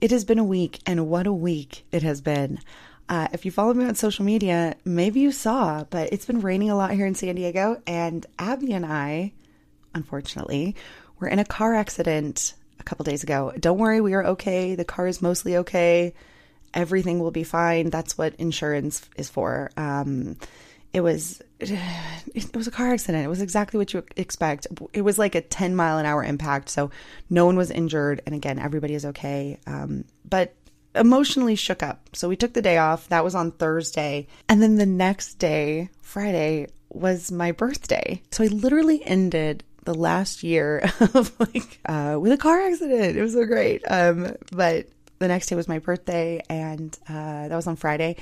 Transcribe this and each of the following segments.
It has been a week, and what a week it has been. Uh, if you follow me on social media, maybe you saw, but it's been raining a lot here in San Diego, and Abby and I, unfortunately, were in a car accident a couple days ago. Don't worry, we are okay. The car is mostly okay. Everything will be fine. That's what insurance is for. Um, it was it was a car accident. It was exactly what you expect. It was like a 10 mile an hour impact, so no one was injured, and again, everybody is okay. Um, but emotionally shook up. So we took the day off. That was on Thursday, and then the next day, Friday, was my birthday. So I literally ended the last year of like uh, with a car accident. It was so great. Um, but the next day was my birthday, and uh, that was on Friday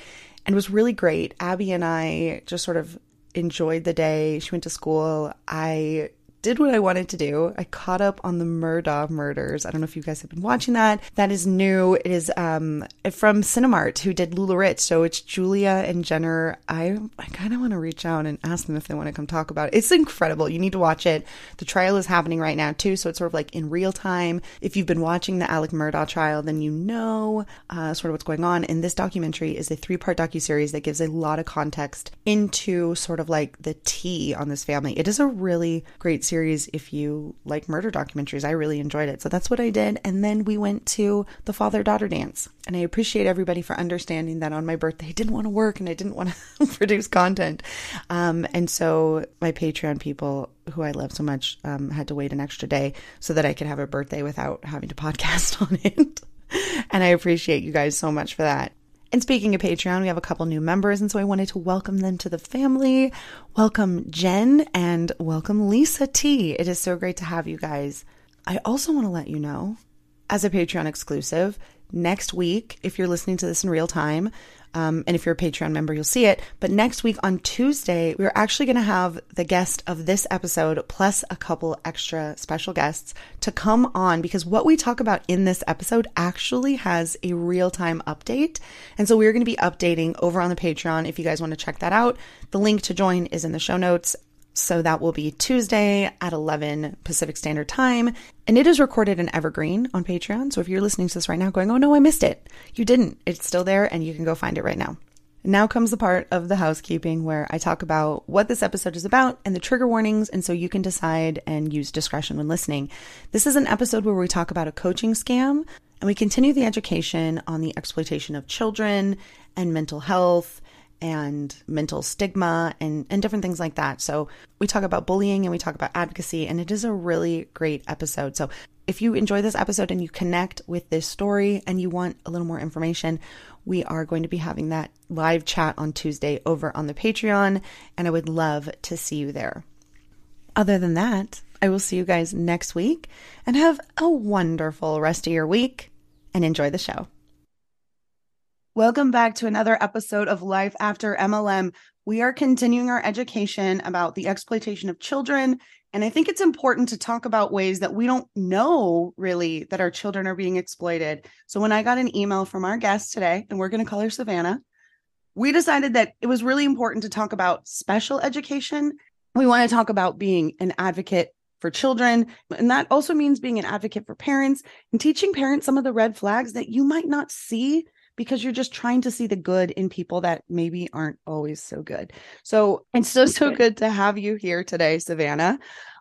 and it was really great. Abby and I just sort of enjoyed the day. She went to school. I did what I wanted to do. I caught up on the Murdaugh murders. I don't know if you guys have been watching that. That is new. It is um, from Cinemart, who did LuLaRich. So it's Julia and Jenner. I, I kind of want to reach out and ask them if they want to come talk about it. It's incredible. You need to watch it. The trial is happening right now, too. So it's sort of like in real time. If you've been watching the Alex Murdaugh trial, then you know uh, sort of what's going on. And this documentary is a three part docu-series that gives a lot of context into sort of like the tea on this family. It is a really great series series if you like murder documentaries. I really enjoyed it. So that's what I did. And then we went to the father daughter dance. And I appreciate everybody for understanding that on my birthday I didn't want to work and I didn't want to produce content. Um, and so my Patreon people who I love so much um, had to wait an extra day so that I could have a birthday without having to podcast on it. and I appreciate you guys so much for that. And speaking of Patreon, we have a couple new members, and so I wanted to welcome them to the family. Welcome Jen and welcome Lisa T. It is so great to have you guys. I also want to let you know, as a Patreon exclusive, next week, if you're listening to this in real time, um, and if you're a Patreon member, you'll see it. But next week on Tuesday, we're actually going to have the guest of this episode plus a couple extra special guests to come on because what we talk about in this episode actually has a real time update. And so we're going to be updating over on the Patreon if you guys want to check that out. The link to join is in the show notes. So that will be Tuesday at 11 Pacific Standard Time. And it is recorded in Evergreen on Patreon. So if you're listening to this right now going, oh no, I missed it, you didn't. It's still there and you can go find it right now. Now comes the part of the housekeeping where I talk about what this episode is about and the trigger warnings, and so you can decide and use discretion when listening. This is an episode where we talk about a coaching scam and we continue the education on the exploitation of children and mental health and mental stigma and, and different things like that. So we talk about bullying and we talk about advocacy, and it is a really great episode. So if you enjoy this episode and you connect with this story and you want a little more information, we are going to be having that live chat on Tuesday over on the Patreon, and I would love to see you there. Other than that, I will see you guys next week and have a wonderful rest of your week and enjoy the show. Welcome back to another episode of Life After MLM. We are continuing our education about the exploitation of children And I think it's important to talk about ways that we don't know really that our children are being exploited. So when I got an email from our guest today, and we're going to call her Savannah, we decided that it was really important to talk about special education. We want to talk about being an advocate for children. And that also means being an advocate for parents and teaching parents some of the red flags that you might not see because you're just trying to see the good in people that maybe aren't always so good. So it's so, so good to have you here today, Savannah.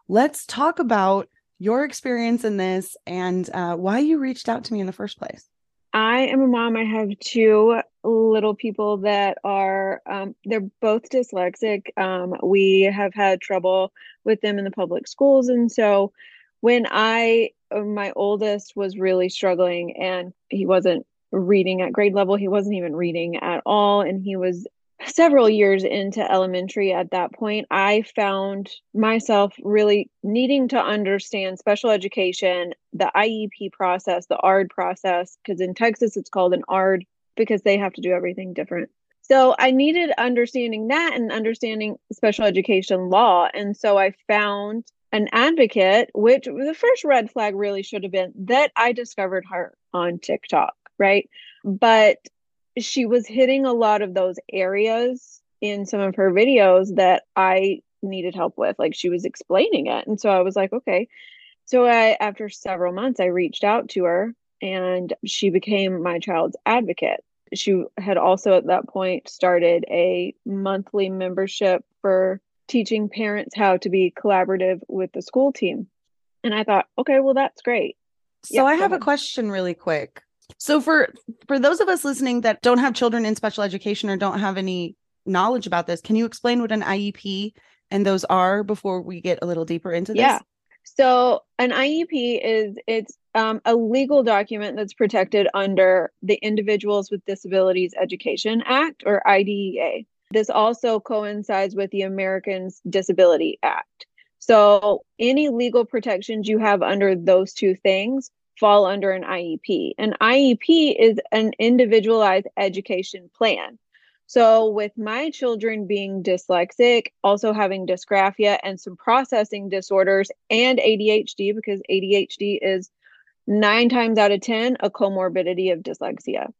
Let's talk about your experience in this and uh, why you reached out to me in the first place. I am a mom. I have two little people that are, um, they're both dyslexic. Um, we have had trouble with them in the public schools. And so when I, my oldest was really struggling and he wasn't reading at grade level. He wasn't even reading at all. And he was several years into elementary at that point. I found myself really needing to understand special education, the IEP process, the ARD process, because in Texas it's called an ARD because they have to do everything different. So I needed understanding that and understanding special education law. And so I found an advocate, which the first red flag really should have been that I discovered her on TikTok right? But she was hitting a lot of those areas in some of her videos that I needed help with. Like she was explaining it. And so I was like, okay. So I after several months I reached out to her and she became my child's advocate. She had also at that point started a monthly membership for teaching parents how to be collaborative with the school team. And I thought, okay, well that's great. So I have a question really quick. So for for those of us listening that don't have children in special education or don't have any knowledge about this, can you explain what an IEP and those are before we get a little deeper into this? Yeah. So an IEP is it's um, a legal document that's protected under the Individuals with Disabilities Education Act or IDEA. This also coincides with the Americans Disability Act. So any legal protections you have under those two things fall under an IEP. An IEP is an individualized education plan. So, with my children being dyslexic, also having dysgraphia and some processing disorders and ADHD, because ADHD is nine times out of 10 a comorbidity of dyslexia.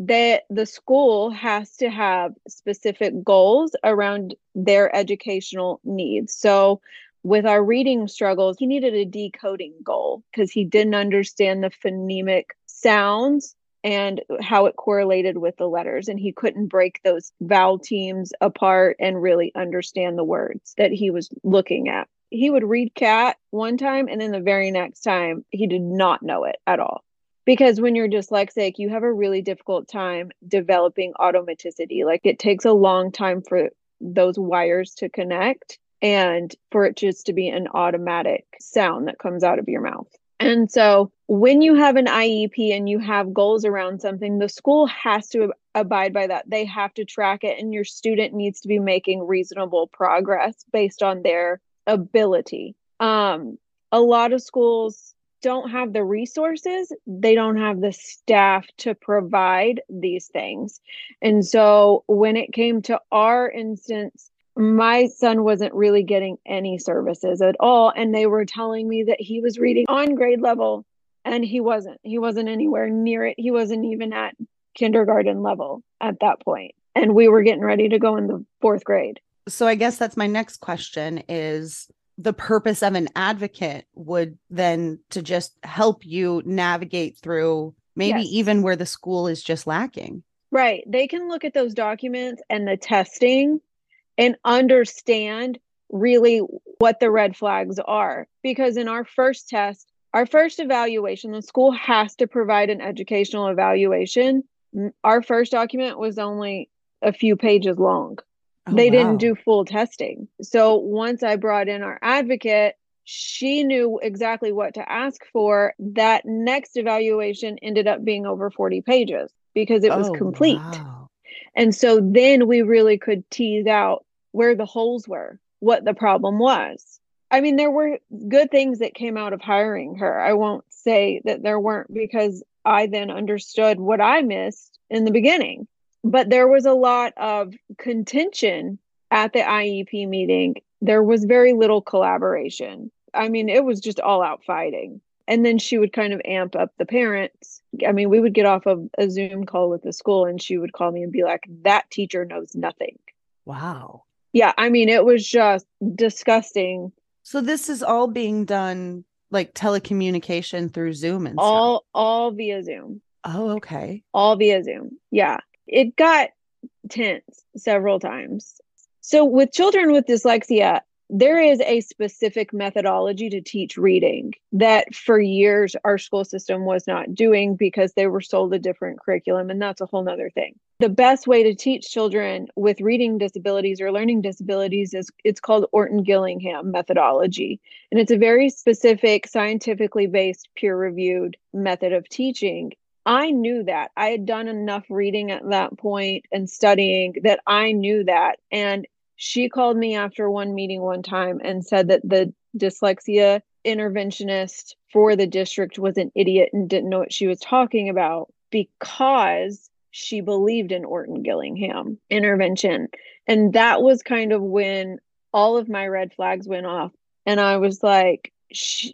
That the school has to have specific goals around their educational needs. So, with our reading struggles, he needed a decoding goal because he didn't understand the phonemic sounds and how it correlated with the letters. And he couldn't break those vowel teams apart and really understand the words that he was looking at. He would read cat one time, and then the very next time, he did not know it at all. Because when you're dyslexic, you have a really difficult time developing automaticity. Like it takes a long time for those wires to connect and for it just to be an automatic sound that comes out of your mouth. And so when you have an IEP and you have goals around something, the school has to abide by that. They have to track it, and your student needs to be making reasonable progress based on their ability. Um, a lot of schools don't have the resources, they don't have the staff to provide these things. And so when it came to our instance, my son wasn't really getting any services at all and they were telling me that he was reading on grade level and he wasn't. He wasn't anywhere near it. He wasn't even at kindergarten level at that point and we were getting ready to go in the fourth grade. So i guess that's my next question is the purpose of an advocate would then to just help you navigate through maybe yes. even where the school is just lacking. Right. They can look at those documents and the testing and understand really what the red flags are. Because in our first test, our first evaluation, the school has to provide an educational evaluation. Our first document was only a few pages long. Oh, they wow. didn't do full testing. So once I brought in our advocate, she knew exactly what to ask for. That next evaluation ended up being over 40 pages because it was oh, complete. Wow. And so then we really could tease out where the holes were, what the problem was. I mean, there were good things that came out of hiring her. I won't say that there weren't because I then understood what I missed in the beginning. But there was a lot of contention at the IEP meeting there was very little collaboration. I mean, it was just all out fighting. And then she would kind of amp up the parents. I mean, we would get off of a Zoom call with the school and she would call me and be like, that teacher knows nothing. Wow. Yeah. I mean, it was just disgusting. So this is all being done like telecommunication through Zoom and all, stuff. all via Zoom. Oh, okay. All via Zoom. Yeah. It got tense several times. So with children with dyslexia, there is a specific methodology to teach reading that for years our school system was not doing because they were sold a different curriculum and that's a whole nother thing the best way to teach children with reading disabilities or learning disabilities is it's called orton gillingham methodology and it's a very specific scientifically based peer reviewed method of teaching I knew that. I had done enough reading at that point and studying that I knew that. And she called me after one meeting one time and said that the dyslexia interventionist for the district was an idiot and didn't know what she was talking about because she believed in Orton Gillingham intervention. And that was kind of when all of my red flags went off. And I was like,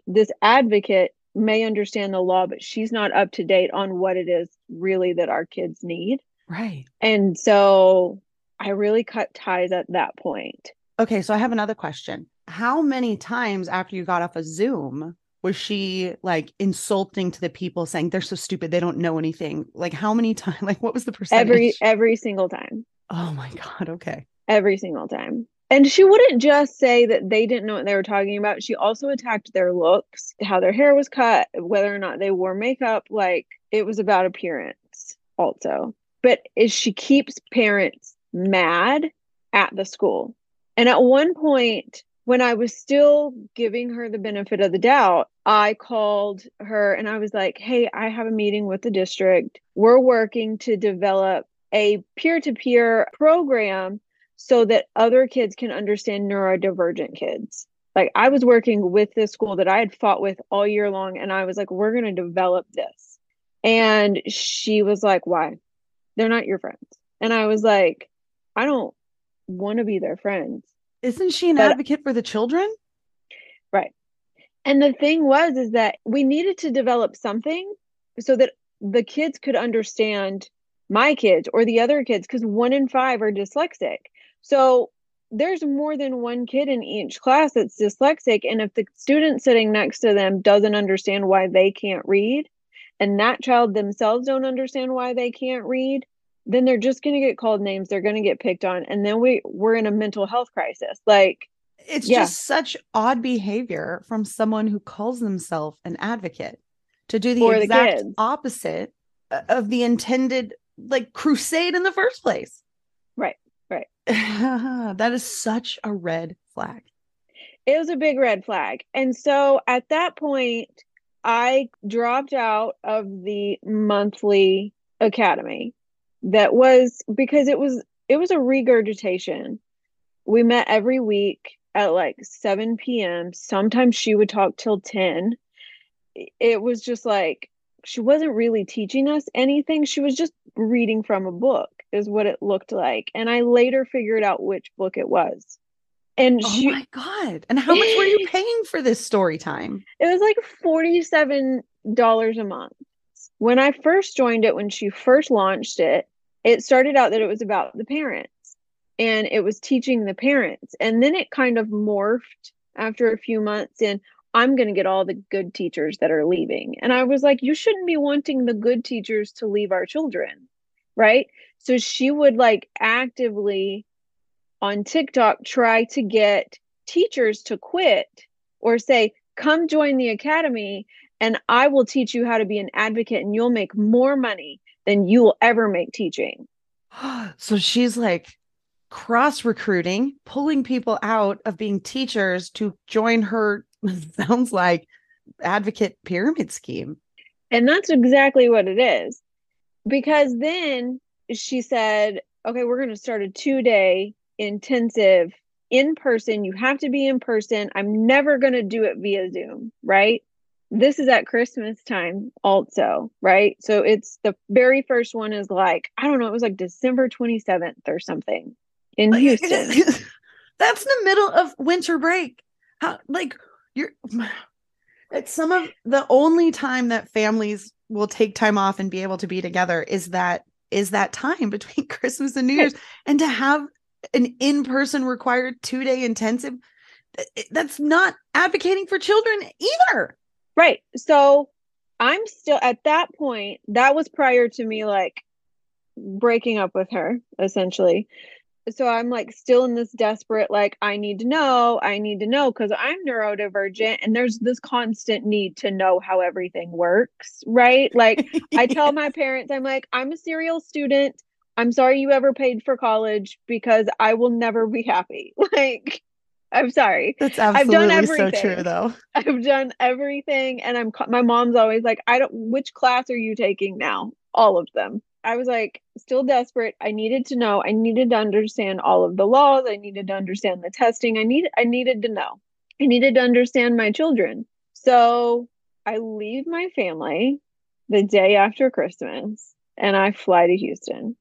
this advocate may understand the law, but she's not up to date on what it is really that our kids need. Right. And so I really cut ties at that point. Okay, so I have another question. How many times after you got off of Zoom was she like insulting to the people saying they're so stupid they don't know anything? Like how many times like what was the percentage? Every every single time. Oh my god, okay. Every single time. And she wouldn't just say that they didn't know what they were talking about. She also attacked their looks, how their hair was cut, whether or not they wore makeup. Like it was about appearance also. But is she keeps parents mad at the school. And at one point, when I was still giving her the benefit of the doubt, I called her and I was like, Hey, I have a meeting with the district. We're working to develop a peer to peer program so that other kids can understand neurodivergent kids. Like I was working with this school that I had fought with all year long, and I was like, We're going to develop this. And she was like, Why? They're not your friends. And I was like, I don't want to be their friends. Isn't she an but, advocate for the children? Right. And the thing was is that we needed to develop something so that the kids could understand my kids or the other kids because one in five are dyslexic. So there's more than one kid in each class that's dyslexic. And if the student sitting next to them doesn't understand why they can't read, and that child themselves don't understand why they can't read, then they're just going to get called names they're going to get picked on and then we we're in a mental health crisis. Like it's yeah. just such odd behavior from someone who calls themselves an advocate to do the For exact the opposite uh, of the intended like crusade in the first place. Right right. That is such a red flag. It was a big red flag. And so at that point i dropped out of the monthly academy that was because it was it was a regurgitation. We met every week at like 7 p.m. Sometimes she would talk till 10. It was just like she wasn't really teaching us anything. She was just reading from a book, is what it looked like. And I later figured out which book it was. And oh she, my God. And how much were you paying for this story time? It was like $47 a month. When I first joined it, when she first launched it, it started out that it was about the parents and it was teaching the parents. And then it kind of morphed after a few months in i'm going to get all the good teachers that are leaving. And i was like you shouldn't be wanting the good teachers to leave our children right? So she would like actively on tiktok try to get teachers to quit or say come join the academy and i will teach you how to be an advocate and you'll make more money than you will ever make teaching. So she's like cross recruiting, pulling people out of being teachers to join her, sounds like advocate pyramid scheme. And that's exactly what it is. Because then she said, okay, we're going to start a two day intensive in person. You have to be in person. I'm never going to do it via Zoom, right? This is at Christmas time also, right? So it's the very first one is like, I don't know, it was like December 27th or something in Houston. That's the middle of winter break. How like you're it's some of the only time that families will take time off and be able to be together is that is that time between Christmas and New Year's and to have an in-person required two-day intensive that's not advocating for children either. Right. So I'm still at that point, that was prior to me like breaking up with her essentially so I'm like still in this desperate, like, I need to know, I need to know because I'm neurodivergent and there's this constant need to know how everything works, right? Like, I tell my parents, I'm like, I'm a serial student. I'm sorry you ever paid for college because I will never be happy. Like, I'm sorry. That's absolutely I've done everything. so true, though. I've done everything, and I'm. My mom's always like, "I don't. Which class are you taking now? All of them." I was like still desperate. I needed to know. I needed to understand all of the laws. I needed to understand the testing. I needed I needed to know. I needed to understand my children. So I leave my family the day after Christmas and I fly to Houston.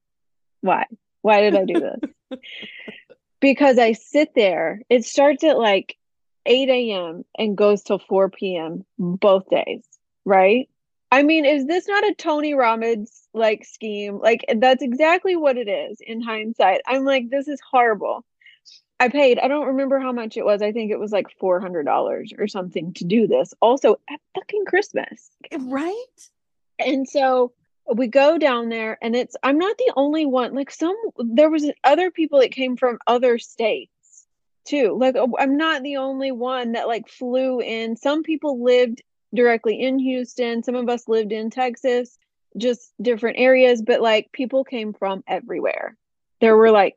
Why? Why did I do this? because I sit there. It starts at like 8 a.m. and goes till 4 p.m. both days, right? I mean, is this not a Tony Robbins like scheme? Like that's exactly what it is in hindsight. I'm like, this is horrible. I paid, I don't remember how much it was. I think it was like four hundred dollars or something to do this. Also at fucking Christmas. Right? And so we go down there and it's I'm not the only one. Like some there was other people that came from other states too. Like oh, I'm not the only one that like flew in. Some people lived directly in Houston. Some of us lived in Texas, just different areas, but like people came from everywhere. There were like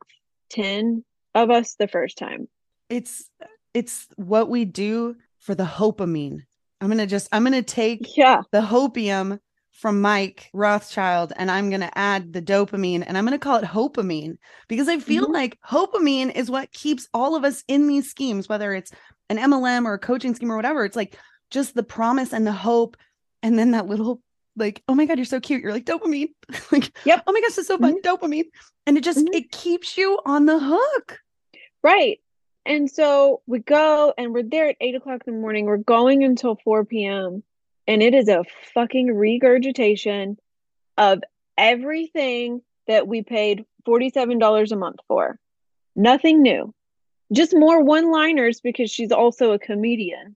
10 of us the first time. It's it's what we do for the hopamine. I'm to just I'm to take yeah. the hopium from Mike Rothschild and I'm going to add the dopamine and I'm going to call it hopamine because I feel mm-hmm. like hopamine is what keeps all of us in these schemes whether it's an MLM or a coaching scheme or whatever. It's like just the promise and the hope and then that little like oh my god you're so cute. You're like dopamine. Like yep. Oh my gosh it's so fun. Mm-hmm. dopamine. And it just mm-hmm. it keeps you on the hook. Right. And so we go and we're there at eight o'clock in the morning. We're going until 4 p.m and it is a fucking regurgitation of everything that we paid $47 a month for. Nothing new. Just more one liners because she's also a comedian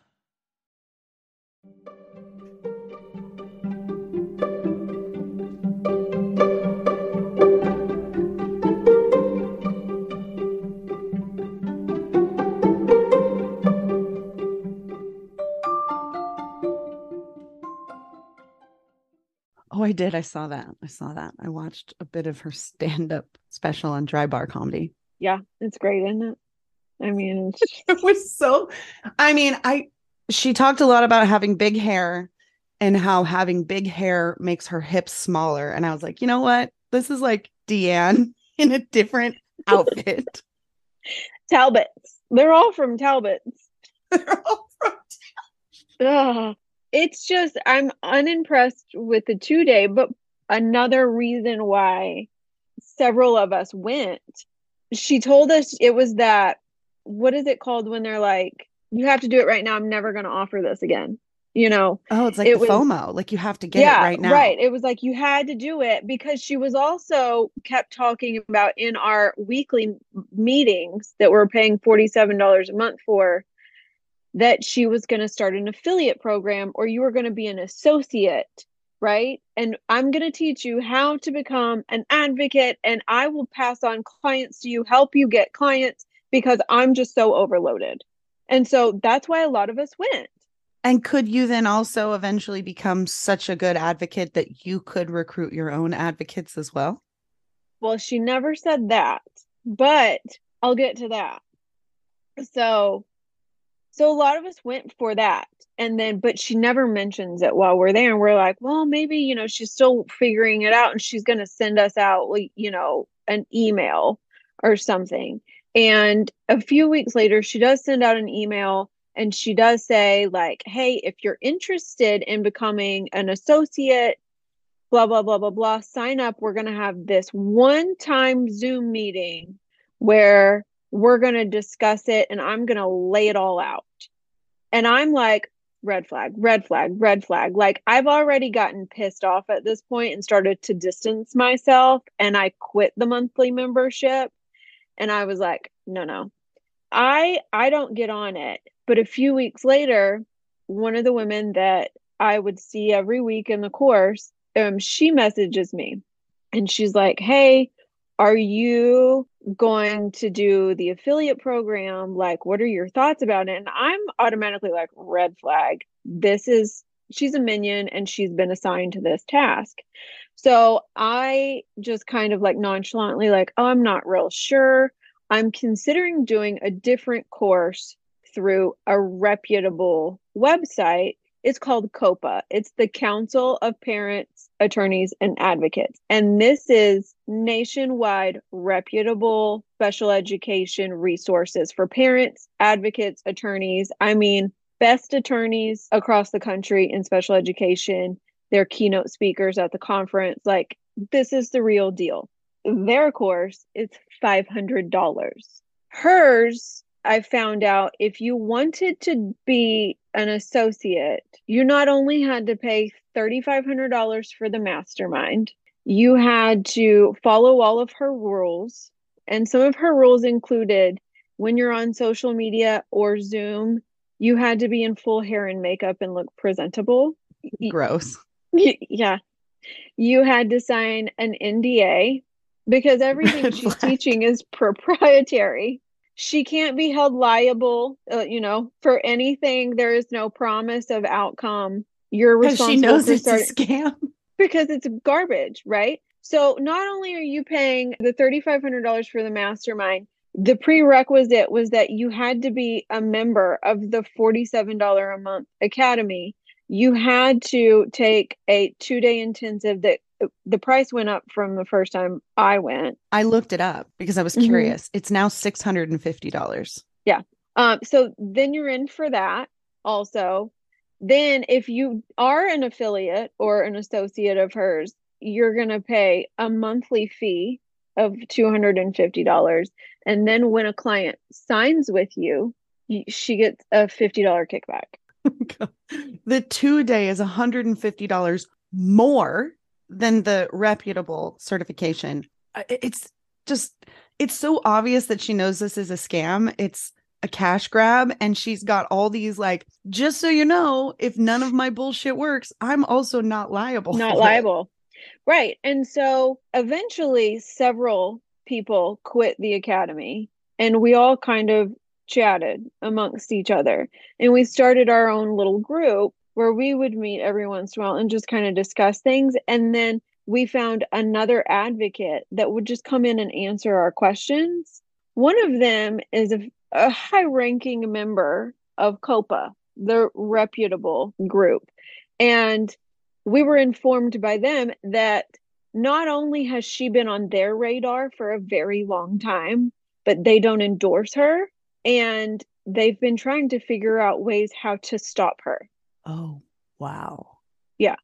Oh, did. I saw that. I saw that. I watched a bit of her stand up special on Dry Bar Comedy. Yeah, it's great, isn't it? I mean, it was so. I mean, I she talked a lot about having big hair and how having big hair makes her hips smaller. And I was like, you know what? This is like Deanne in a different outfit. Talbots. They're all from Talbots. They're all from Ugh. It's just I'm unimpressed with the two day, but another reason why several of us went. She told us it was that what is it called when they're like, you have to do it right now. I'm never going to offer this again. You know, Oh, it's like It was- FOMO. Like you have to get yeah, it right now. Right. It was like you had to do it because she was also kept talking about in our weekly meetings that we're paying $47 a month for that she was going to start an affiliate program or you were going to be an associate, right? And I'm going to teach you how to become an advocate and I will pass on clients to you, help you get clients because I'm just so overloaded. And so that's why a lot of us went. And could you then also eventually become such a good advocate that you could recruit your own advocates as well? Well, she never said that, but I'll get to that. So, so a lot of us went for that. And then, but she never mentions it while we're there. And we're like, well, maybe, you know, she's still figuring it out and she's going to send us out, like, you know, an email or something. And a few weeks later, she does send out an email and she does say, like, hey, if you're interested in becoming an associate, blah blah blah blah blah sign up we're going to have this one time zoom meeting where we're going to discuss it and i'm going to lay it all out. And i'm like red flag red flag red flag. Like i've already gotten pissed off at this point and started to distance myself and i quit the monthly membership. And i was like no no. I i don't get on it. But a few weeks later one of the women that i would see every week in the course um, she messages me and she's like, Hey, are you going to do the affiliate program? Like, what are your thoughts about it? And I'm automatically like, red flag. This is, she's a minion and she's been assigned to this task. So I just kind of like nonchalantly, like, oh, I'm not real sure. I'm considering doing a different course through a reputable website. It's called COPA. It's the Council of Parents, Attorneys, and Advocates. And this is nationwide reputable special education resources for parents, advocates, attorneys. I mean, best attorneys across the country in special education. They're keynote speakers at the conference. Like, this is the real deal. Their course is $500. Hers, I found out if you wanted to be an associate, you not only had to pay $3,500 for the mastermind, you had to follow all of her rules. And some of her rules included when you're on social media or Zoom, you had to be in full hair and makeup and look presentable. Gross. Yeah. You had to sign an NDA because everything she's teaching is proprietary. She can't be held liable, uh, you know, for anything. There is no promise of outcome. You're responsible she knows for it's starting a scam. because it's garbage, right? So not only are you paying the $3,500 for the mastermind, the prerequisite was that you had to be a member of the $47 a month academy. You had to take a two day intensive that the price went up from the first time I went. I looked it up because I was Mhm. curious. It's now $650. Um, so then you're in for that also. Then if you are an affiliate or an associate of hers, you're going to pay a monthly fee of $250. And then when a client signs with you, she gets a $50 kickback. the two day is $150 more than the reputable certification. It's just, it's so obvious that she knows this is a scam. It's a cash grab. And she's got all these, like, just so you know, if none of my bullshit works, I'm also not liable. not liable. Right. And so eventually several people quit the academy and we all kind of chatted amongst each other and we started our own little group where we would meet every once in a while and just kind of discuss things. And then we found another advocate that would just come in and answer our questions. One of them is a, a high ranking member of COPA, the reputable group. And we were informed by them that not only has she been on their radar for a very long time, but they don't endorse her. And they've been trying to figure out ways how to stop her. Oh, wow. Yeah.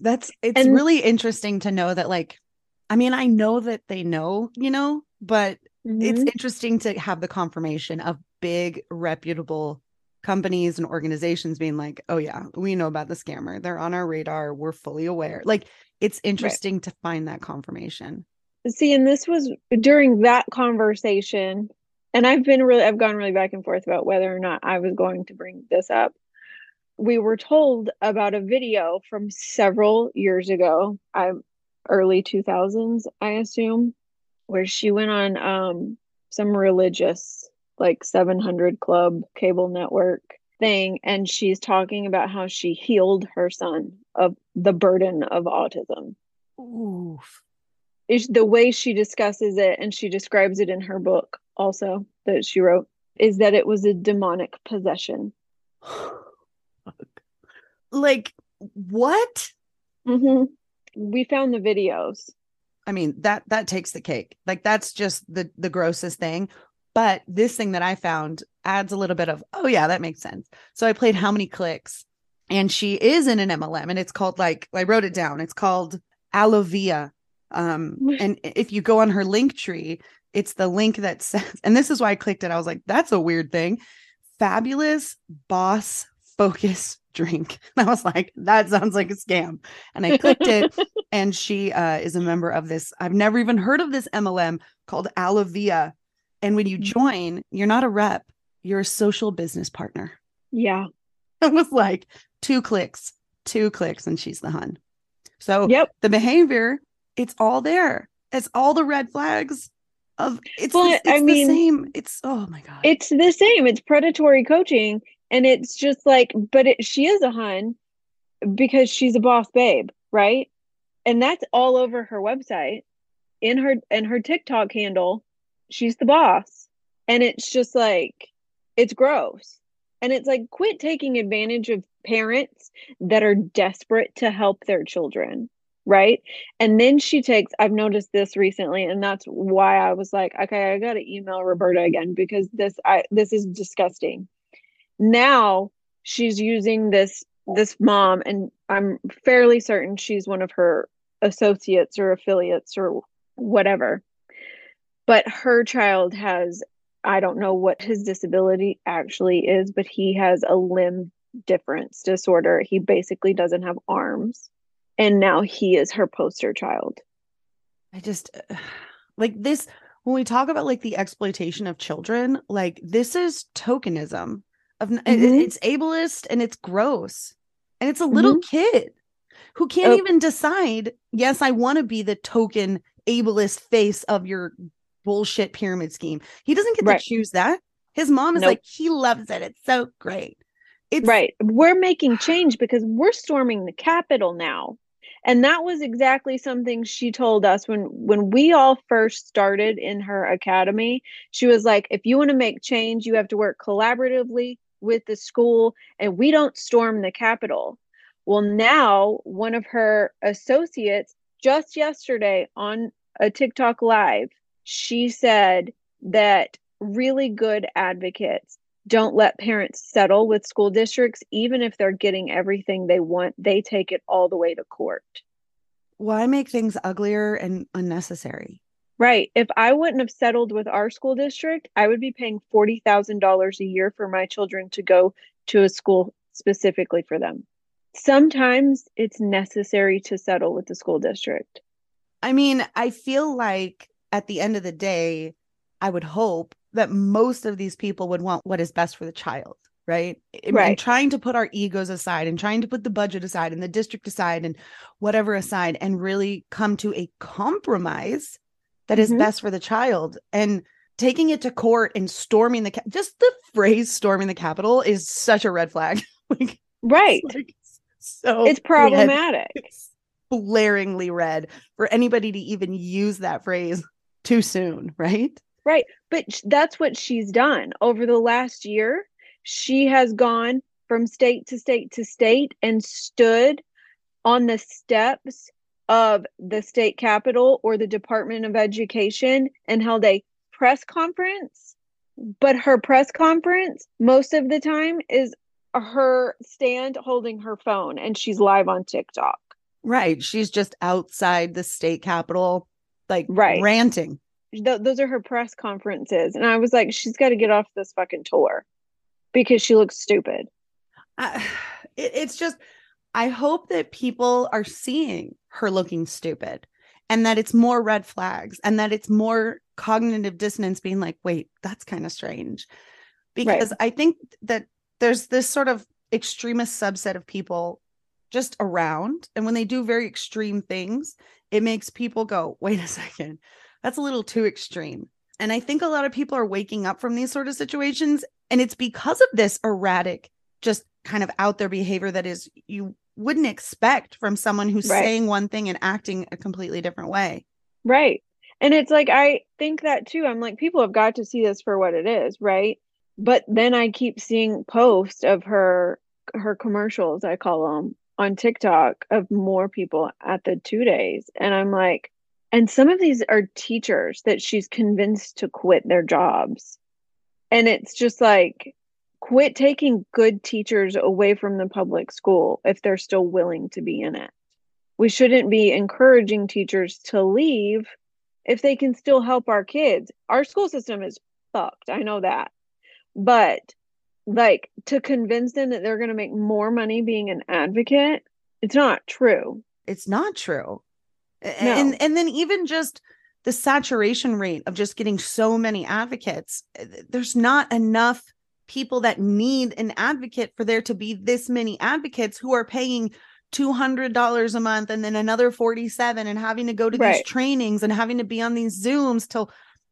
That's it's And- really interesting to know that like I mean, I know that they know, you know, but it's Mhm. interesting to have the confirmation of big reputable companies and organizations being like, "Oh yeah, we know about the scammer. They're on our radar. We're fully aware." Like it's interesting to find that confirmation. see and this was during that conversation and i've been really i've gone really back and forth about whether or not i was going to bring this up we were told about a video from several years ago i early 2000s i assume where she went on um some religious like 700 club cable network thing and she's talking about how she healed her son of the burden of autism. Oof. is the way she discusses it and she describes it in her book also that she wrote is that it was a demonic possession like what? hmm we found the videos I mean, that that takes the cake. Like that's just the the grossest thing. But this thing that I found adds a little bit of, oh yeah, that makes sense. So I played how many clicks? And she is in an MLM and it's called like I wrote it down. It's called Alovia. Um, and if you go on her link tree, it's the link that says, and this is why I clicked it. I was like, that's a weird thing. Fabulous boss focus drink. And I was like, that sounds like a scam. And I clicked it and she uh, is a member of this. I've never even heard of this MLM called Alavia. And when you join, you're not a rep, you're a social business partner. yeah It was like two clicks, two clicks, and she's the hun. So yep the behavior, it's all there. It's all the red flags of it's, Well, the, it's I the mean, same. It's oh my god. it's the same it's predatory coaching and it's just like but it, she is a hun because she's a boss babe right? And that's all over her website. In her and her tiktok handle she's the boss. And it's just like it's gross. And it's like quit taking advantage of parents that are desperate to help their children right? And then she takes i've noticed this recently and that's why i was like okay i gotta email roberta again because this i this is disgusting now she's using this this mom and i'm fairly certain she's one of her associates or affiliates or whatever. But her child has i don't know what his disability actually is but he has a limb difference disorder. He basically doesn't have arms. And now he is her poster child. I just like this when we talk about like the exploitation of children, like this is tokenism of Mhm. it's ableist and it's gross. And it's a little kid who can't Oh. even decide, yes, I want to be the token ableist face of your bullshit pyramid scheme. He doesn't get Right. to choose that. His mom is Nope. like, he loves it. It's so great. It's right we're making change because we're storming the capitol now and that was exactly something she told us when when we all first started in her academy she was like if you want to make change you have to work collaboratively with the school and we don't storm the capitol well now one of her associates just yesterday on a tiktok live she said that really good advocates don't let parents settle with school districts even if they're getting everything they want they take it all the way to court why make things uglier and unnecessary? Right if i wouldn't have settled with our school district i would be paying $40,000 a year for my children to go to a school specifically for them sometimes it's necessary to settle with the school district I mean, I feel like at the end of the day, I would hope that most of these people would want what is best for the child, right? And- Right. And trying to put our egos aside and trying to put the budget aside and the district aside and whatever aside and really come to a compromise that is Mhm. best for the child. And taking it to court and storming the ca- just the phrase storming the capitol is such a red flag. like Right. It's like so it's red. problematic. It's blaringly red for anybody to even use that phrase too soon, right? Right. But that's what she's done over the last year. She has gone from state to state to state and stood on the steps of the state capitol or the Department of Education and held a press conference. But her press conference, most of the time, is her stand holding her phone and she's live on TikTok. Right. She's just outside the state capitol, like Right. ranting. Th- those are her press conferences. And I was like, she's got to get off this fucking tour because she looks stupid. I, it, it's just, I hope that people are seeing her looking stupid and that it's more red flags and that it's more cognitive dissonance being like, wait, that's kind of strange. Because I think that there's this sort of extremist subset of people just around. And when they do very extreme things, it makes people go, wait a second, that's a little too extreme. And I think a lot of people are waking up from these sort of situations. And it's because of this erratic, just kind of out there behavior that is you wouldn't expect from someone who's Right. saying one thing and acting a completely different way. Right. And it's like, I think that too. I'm like, people have got to see this for what it is. Right. But then I keep seeing posts of her, her commercials, I call them on TikTok of more people at the two days. And I'm like, and some of these are teachers that she's convinced to quit their jobs. And it's just like, quit taking good teachers away from the public school if they're still willing to be in it. We shouldn't be encouraging teachers to leave if they can still help our kids. Our school system is fucked. I know that. But like to convince them that they're going to make more money being an advocate, it's not true. It's not true. No. And and then even just the saturation rate of just getting so many advocates, uh, there's not enough people that need an advocate for there to be this many advocates who are paying $200 a month and then another 47 and having to go to these trainings and having to be on these zooms till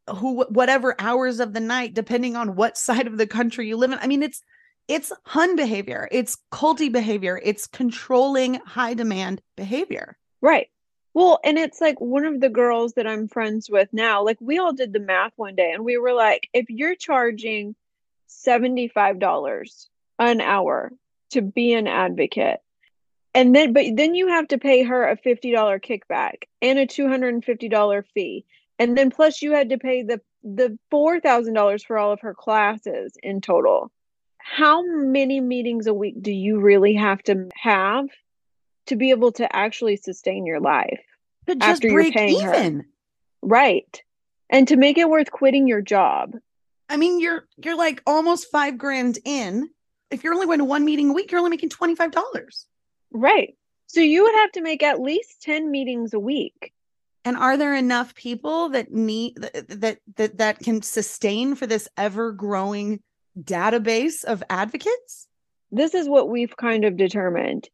who whatever hours of the night depending on what side of the country you live in. I mean it's it's hun behavior. It's culty behavior. It's controlling high demand behavior. Right. Well, and it's like one of the girls that I'm friends with now, like we all did the math one day and we were like, if you're charging $75 an hour to be an advocate, and then but then you have to pay her a $50 kickback and a $250 fee. And then plus you had to pay the the $4,000 for all of her classes in total. How many meetings a week do you really have to have to be able to actually sustain your life? but just After you're break paying her. even Right. And to make it worth quitting your job. I mean you're you're like almost five grand in if you're only going to one meeting a week you're only making $25 Right. So you would have to make at least 10 meetings a week. and are there enough people that need that that that, that can sustain for this ever growing database of advocates This is what we've kind of determined.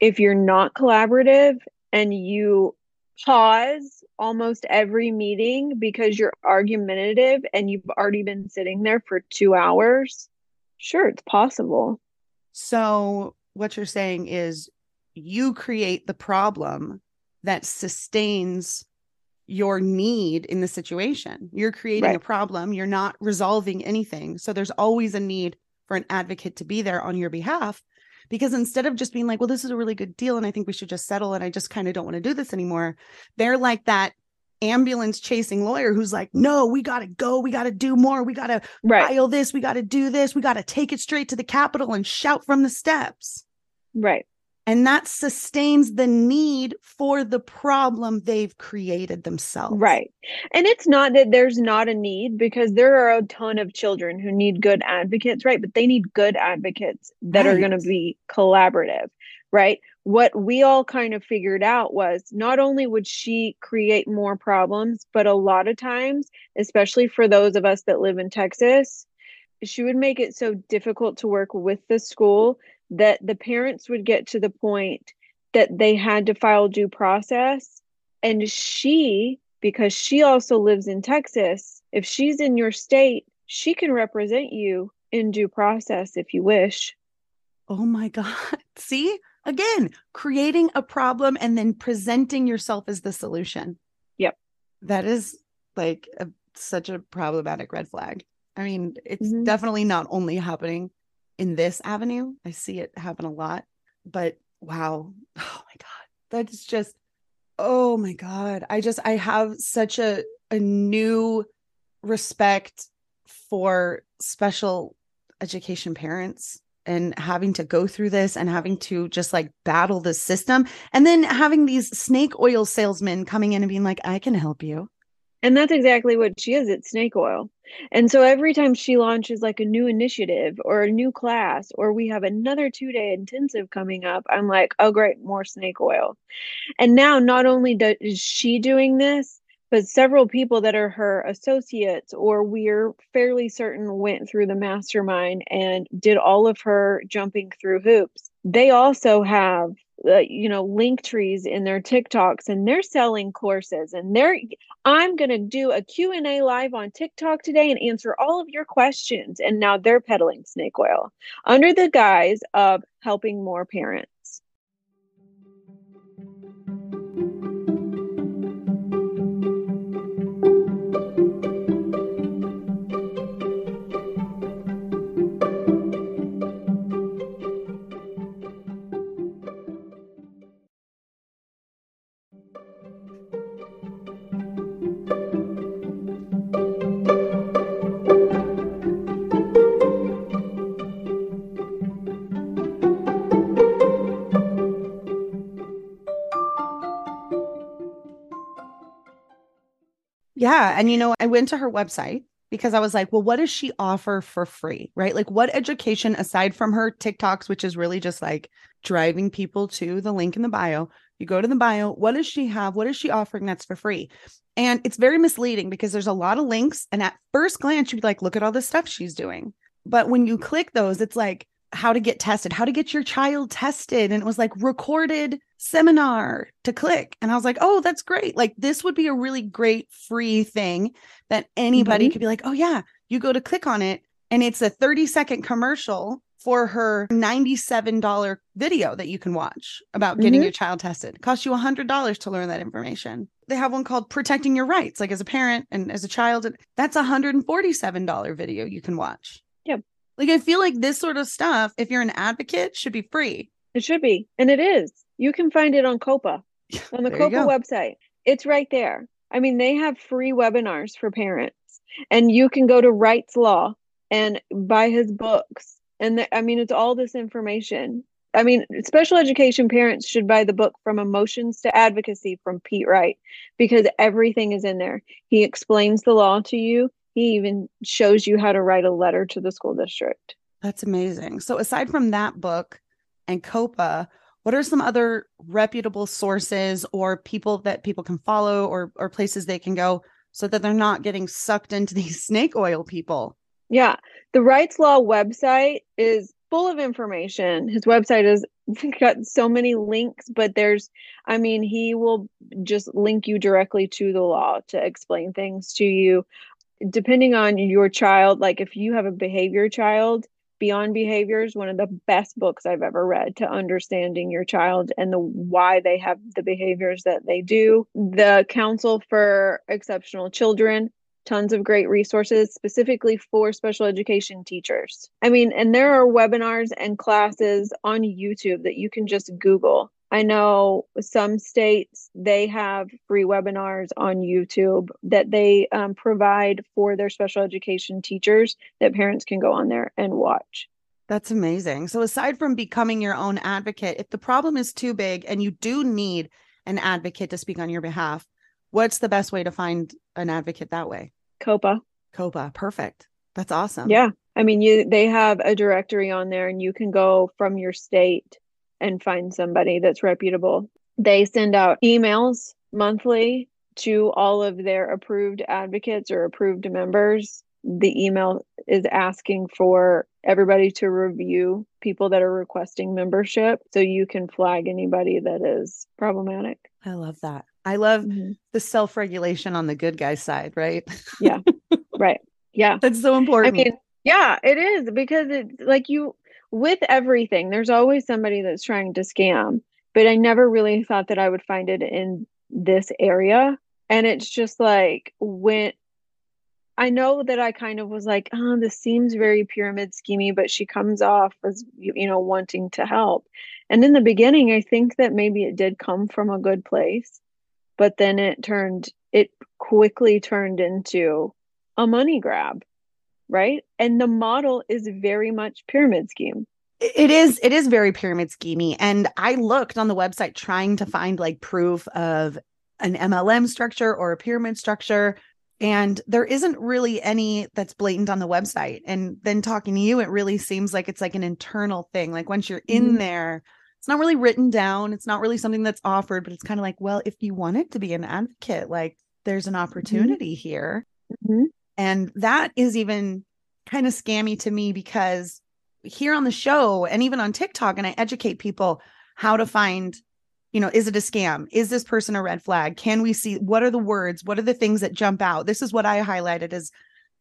If you're not collaborative and you pause almost every meeting because you're argumentative and you've already been sitting there for two hours, sure, it's possible. So what you're saying is you create the problem that sustains your need in the situation. You're creating a problem, you're not resolving anything. So there's always a need for an advocate to be there on your behalf because instead of just being like, well, this is a really good deal and I think we should just settle and I just kind of don't want to do this anymore, they're like that ambulance chasing lawyer who's like, no, we got to go, we got to do more, we got to Right. file this, we got to do this, we got to take it straight to the Capitol and shout from the steps. Right. And that sustains the need for the problem they've created themselves. Right. And it's not that there's not a need because there are a ton of children who need good advocates, right? But they need good advocates that are going to be collaborative, right? What we all kind of figured out was not only would she create more problems, but a lot of times, especially for those of us that live in Texas, she would make it so difficult to work with the school that the parents would get to the point that they had to file due process and she because she also lives in Texas if she's in your state she can represent you in due process if you wish Oh my God. See, again, creating a problem and then presenting yourself as the solution. Yep. That is like a, such a problematic red flag. I mean, it's Mhm. definitely not only happening in this avenue. I see it happen a lot, but wow. Oh my God. That's just, oh my God. I just, I have such a, a new respect for special education parents and having to go through this and having to just like battle the system and then having these snake oil salesmen coming in and being like i can help you And that's exactly what she is. It's snake oil. And so every time she launches like a new initiative or a new class, or we have another two day intensive coming up, I'm like, oh, great, more snake oil. And now not only does, is she doing this, but several people that are her associates or we're fairly certain went through the mastermind and did all of her jumping through hoops. They also have uh, you know link trees in their TikToks and they're selling courses and they're I'm going to do a Q&A live on TikTok today and answer all of your questions and now they're peddling snake oil under the guise of helping more parents. Yeah and you know i went to her website because i was like well what does she offer for free? Right? Like what education aside from her tiktoks which is really just like driving people to the link in the bio you go to the bio what does she have? What is she offering that's for free? And it's very misleading because there's a lot of links and at first glance you'd be like look at all the stuff she's doing. But when you click those it's like how to get tested how to get your child tested and it was like recorded seminar to click and i was like oh that's great like this would be a really great free thing that anybody Mhm. could be like oh yeah you go to click on it and it's a 30 second commercial for her $97 video that you can watch about getting Mhm. your child tested it costs you $100 to learn that information they have one called protecting your rights like as a parent and as a child and that's a $147 video you can watch. Like i feel like this sort of stuff if you're an advocate should be free It should be. And it is. You can find it on COPA, on the COPA website. It's right there. I mean, they have free webinars for parents, and you can go to Wrightslaw and buy his books. And the, I mean, it's all this information. I mean, special education parents should buy the book From Emotions to Advocacy from Pete Wright because everything is in there. He explains the law to you, he even shows you how to write a letter to the school district. That's amazing. So aside from that book and COPA, what are some other reputable sources or people that people can follow or or places they can go so that they're not getting sucked into these snake oil people? Yeah, the Wrightslaw website is full of information. His website has got so many links, but there's, I mean, he will just link you directly to the law to explain things to you. Depending on your child, like if you have a behavior child, Beyond Behaviors, one of the best books I've ever read to understanding your child and the why they have the behaviors that they do. The Council for Exceptional Children, tons of great resources specifically for special education teachers. I mean, and there are webinars and classes on YouTube that you can just Google. I know some states they have free webinars on YouTube that they um, provide for their special education teachers that parents can go on there and watch. That's amazing. So aside from becoming your own advocate, if the problem is too big and you do need an advocate to speak on your behalf, what's the best way to find an advocate that way? COPA. COPA. Perfect. That's awesome. Yeah. I mean, you they have a directory on there and you can go from your state and find somebody that's reputable. They send out emails monthly to all of their approved advocates or approved members. The email is asking for everybody to review people that are requesting membership so you can flag anybody that is problematic. I love that. I love Mhm. the self-regulation on the good guy side, right? Yeah, right. Yeah. That's so important. I mean, yeah, it is because it's like you with everything, there's always somebody that's trying to scam, but I never really thought that I would find it in this area. And it's just like when I know that I kind of was like, oh, this seems very pyramid schemy, but she comes off as, you know, wanting to help. And in the beginning, I think that maybe it did come from a good place, but then it turned, it quickly turned into a money grab, right? And the model is very much pyramid scheme. It is it is very pyramid schemey and I looked on the website trying to find like proof of an MLM structure or a pyramid structure and there isn't really any that's blatant on the website and then talking to you it really seems like it's like an internal thing like once you're in mm-hmm. there it's not really written down it's not really something that's offered but it's kind of like well if you wanted to be an advocate like there's an mm-hmm. opportunity mm-hmm. here mm-hmm. And that is even kind of scammy to me because here on the show and even on TikTok and I educate people how to find you know, is it a scam? Is this person a red flag? Can we see what are the words? What are the things that jump out? This is what I highlighted as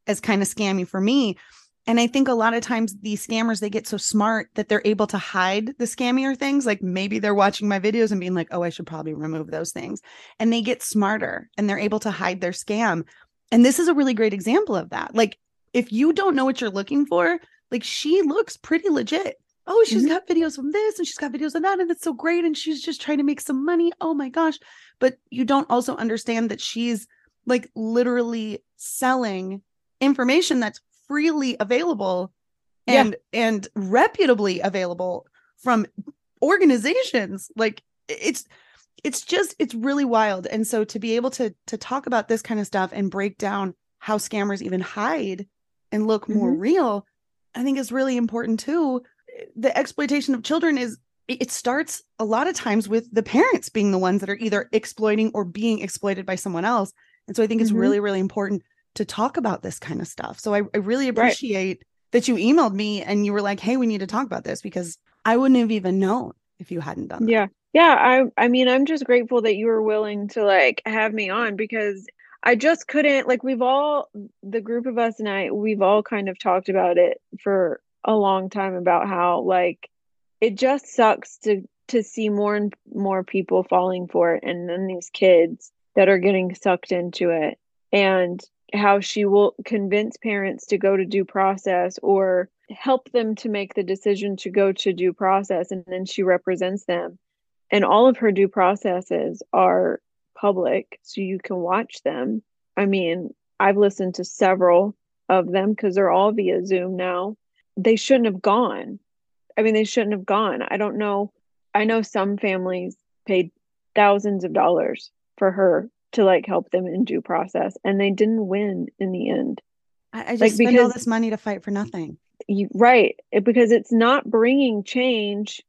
as kind of scammy for me. And I think a lot of times these scammers they get so smart that they're able to hide the scammier things. Like maybe they're watching my videos and being like, "Oh, I should probably remove those things." And they get smarter and they're able to hide their scam. And this is a really great example of that. Like if you don't know what you're looking for, like she looks pretty legit oh she's mm-hmm. got videos from this and she's got videos of that and it's so great and she's just trying to make some money oh my gosh but you don't also understand that she's like literally selling information that's freely available and yeah. and reputably available from organizations like it's it's just it's really wild and so to be able to to talk about this kind of stuff and break down how scammers even hide and look more mm-hmm. real i think is really important too the exploitation of children is it starts a lot of times with the parents being the ones that are either exploiting or being exploited by someone else. And so I think it's mm-hmm. really, really important to talk about this kind of stuff. So I, I really appreciate right. that you emailed me and you were like, hey, we need to talk about this because I wouldn't have even known if you hadn't done that. Yeah. Yeah. I I mean, I'm just grateful that you were willing to like have me on because I just couldn't like we've all the group of us and I we've all kind of talked about it for a long time about how like it just sucks to to see more and more people falling for it and then these kids that are getting sucked into it and how she will convince parents to go to due process or help them to make the decision to go to due process and then she represents them and all of her due processes are public so you can watch them i mean i've listened to several of them because they're all via zoom now they shouldn't have gone. I mean, they shouldn't have gone. I don't know. I know some families paid thousands of dollars for her to like help them in due process, and they didn't win in the end. I, I just like, spend all this money to fight for nothing. You, right, it, because it's not bringing change.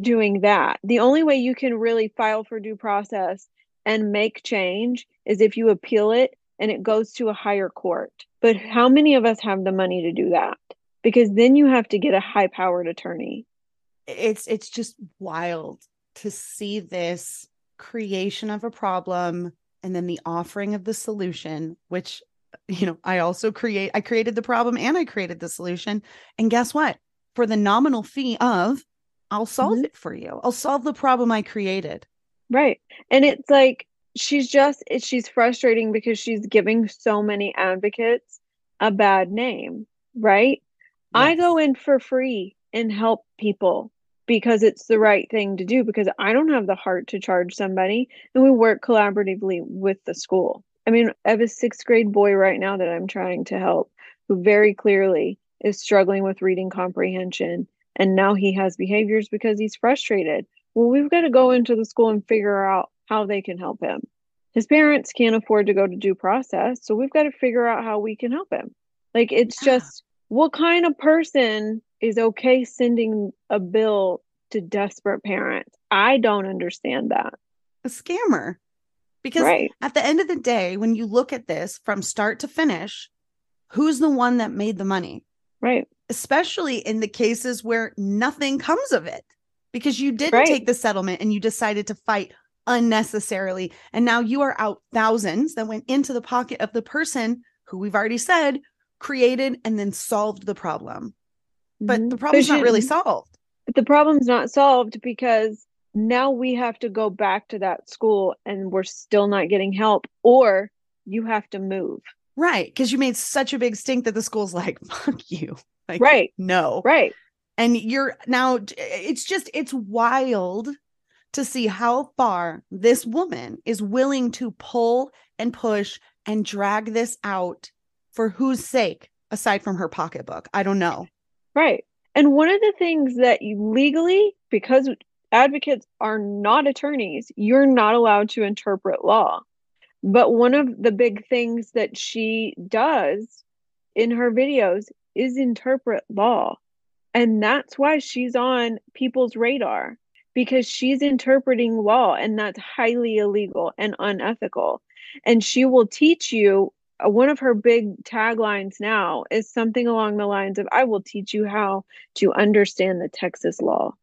Doing that, the only way you can really file for due process and make change is if you appeal it and it goes to a higher court. But how many of us have the money to do that? because then you have to get a high powered attorney it's it's just wild to see this creation of a problem and then the offering of the solution which you know i also create i created the problem and i created the solution and guess what for the nominal fee of i'll solve mm-hmm. it for you. I'll solve the problem i created. Right. And it's like she's just she's frustrating because she's giving so many advocates a bad name right? I go in for free and help people because it's the right thing to do because I don't have the heart to charge somebody and we work collaboratively with the school. I mean, I have a sixth grade boy right now that I'm trying to help who very clearly is struggling with reading comprehension and now he has behaviors because he's frustrated. Well, we've got to go into the school and figure out how they can help him. His parents can't afford to go to due process, so we've got to figure out how we can help him. Like it's just what kind of person is okay sending a bill to desperate parents? I don't understand that. A scammer. Because right. at the end of the day, when you look at this from start to finish, who's the one that made the money? Right. Especially in the cases where nothing comes of it because you didn't right. take the settlement and you decided to fight unnecessarily. And now you are out thousands that went into the pocket of the person who we've already said created and then solved the problem. but Mhm. the problem's But not really solved. But the problem's not solved because now we have to go back to that school and we're still not getting help, or you have to move. Right. Because you made such a big stink that the school's like, fuck you. Like, Right. No. Right. And you're now, it's just, it's wild to see how far this woman is willing to pull and push and drag this out for whose sake, aside from her pocketbook. I don't know. Right. And one of the things that you legally, because advocates are not attorneys, you're not allowed to interpret law. But one of the big things that she does in her videos is interpret law. And that's why she's on people's radar because she's interpreting law and that's highly illegal and unethical. And she will teach you uh, one of her big taglines now is something along the lines of I will teach you how to understand the Texas law.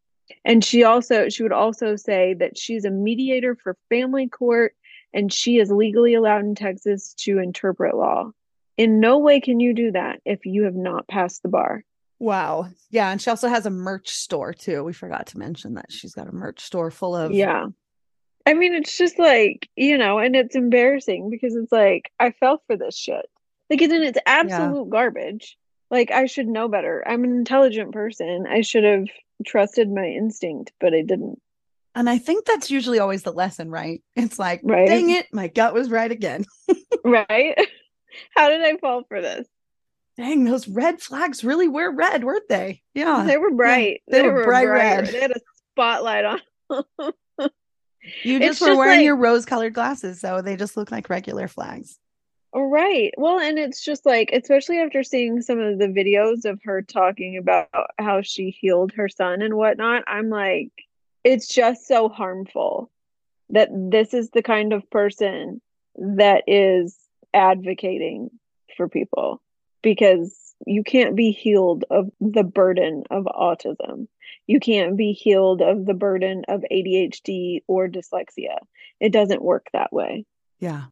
And she also she would also say that she's a mediator for family court and she is legally allowed in Texas to interpret law. In no way can you do that if you have not passed the bar. Wow. Yeah. And she also has a merch store too. We forgot to mention that she's got a merch store full of. Yeah. I mean, it's just like, you know, and it's embarrassing because it's like, I fell for this shit. Like, and it's absolute garbage. Like, I should know better. I'm an intelligent person. I should have trusted my instinct, but I didn't. And I think that's usually always the lesson, right? It's like, Right. dang it, my gut was right again. Right? How did I fall for this? Dang, those red flags really were red, weren't they? Yeah. They were bright. they were bright red. They had a spotlight on. You It's just were just wearing like- your rose colored glasses, so they just look like regular flags. Right. Well, and it's just like, especially after seeing some of the videos of her talking about how she healed her son and whatnot, I'm like, it's just so harmful that this is the kind of person that is advocating for people because you can't be healed of the burden of autism. You can't be healed of the burden of ADHD or dyslexia. It doesn't work that way. Yeah.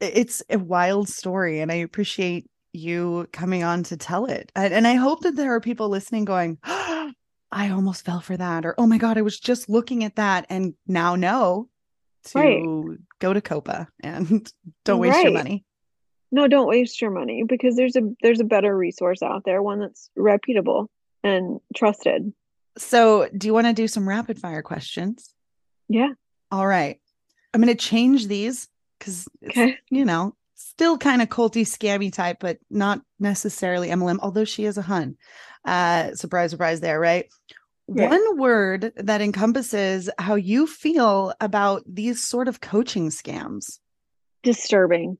It's a wild story, and I appreciate you coming on to tell it. And, I hope that there are people listening going, I almost fell for that, or oh my God, I was just looking at that and now know to Right. go to COPA and don't waste your money. No, don't waste your money because there's a there's a better resource out there, one that's reputable and trusted. So, do you want to do some rapid fire questions? Yeah. All right. I'm going to change these because, Okay. you know, still kind of culty, scammy type, but not necessarily MLM, although she is a Hun. Uh, surprise, surprise there, right? Right. One word that encompasses how you feel about these sort of coaching scams. Disturbing.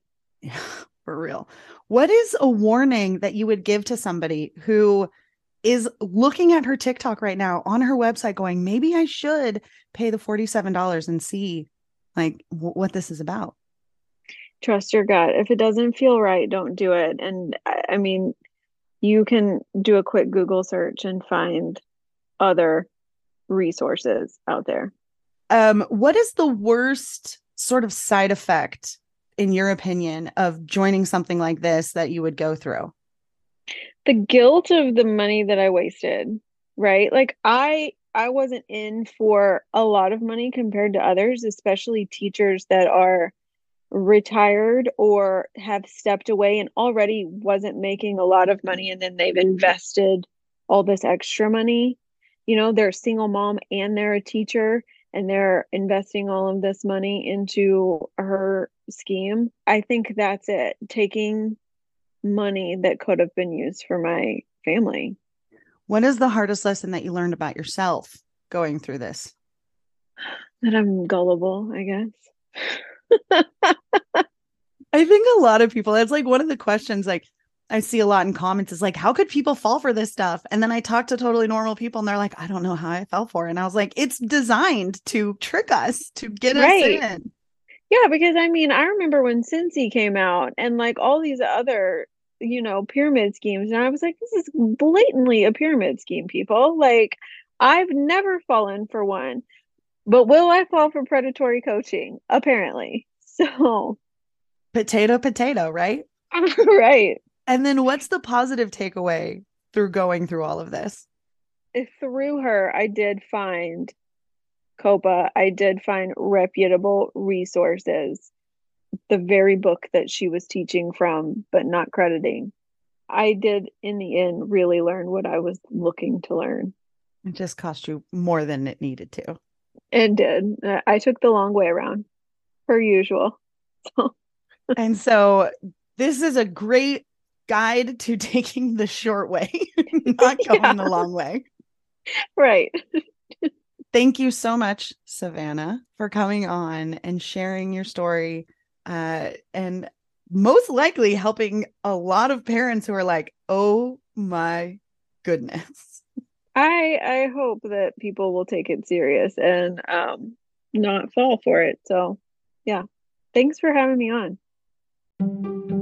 For real. What is a warning that you would give to somebody who is looking at her TikTok right now on her website going, maybe I should pay the $47 and see like w- what this is about? Trust your gut. If it doesn't feel right, don't do it. And I, I mean, you can do a quick Google search and find other resources out there. Um, what is the worst sort of side effect, in your opinion, of joining something like this that you would go through? the guilt of the money that I wasted, right? Like I I wasn't in for a lot of money compared to others, especially teachers that are retired or have stepped away and already wasn't making a lot of money and then they've invested all this extra money. You know, they're a single mom and they're a teacher and they're investing all of this money into her scheme. I think that's it. Taking money that could have been used for my family. What is the hardest lesson that you learned about yourself going through this? That I'm gullible, I guess. I think a lot of people, it's like one of the questions like I see a lot in comments is like, how could people fall for this stuff? And then I talk to totally normal people and they're like, I don't know how I fell for it. And I was like, it's designed to trick us, to get Right. us in. Yeah, because I mean, I remember when Scentsy came out and like all these other, you know, pyramid schemes, and I was like, this is blatantly a pyramid scheme, people. Like, I've never fallen for one, but will I fall for predatory coaching? Apparently. So, Potato, potato, right? right. And then what's the positive takeaway through going through all of this? Through her, I did find COPA. I did find reputable resources. The very book that she was teaching from, but not crediting. I did, in the end, really learn what I was looking to learn. It just cost you more than it needed to. It did. I took the long way around, per usual. And so this is a great guide to taking the short way, not going yeah. the long way. Right. Thank you so much, Savannah, for coming on and sharing your story. Uh, and most likely helping a lot of parents who are like, oh my goodness. I I hope that people will take it serious and um not fall for it. So yeah. Thanks for having me on.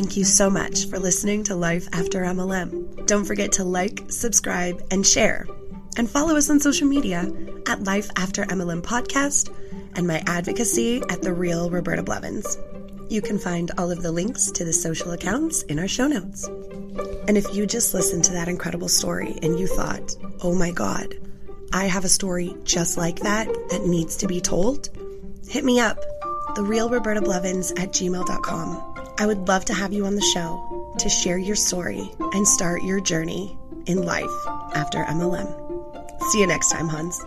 Thank you so much for listening to Life After MLM. Don't forget to like, subscribe, and share. And follow us on social media at Life After MLM Podcast and my advocacy at The Real Roberta Blevins. You can find all of the links to the social accounts in our show notes. And if you just listened to that incredible story and you thought, oh my God, I have a story just like that that needs to be told, hit me up, therealrobertablevins at gmail.com. I would love to have you on the show to share your story and start your journey in life after MLM. See you next time, Huns.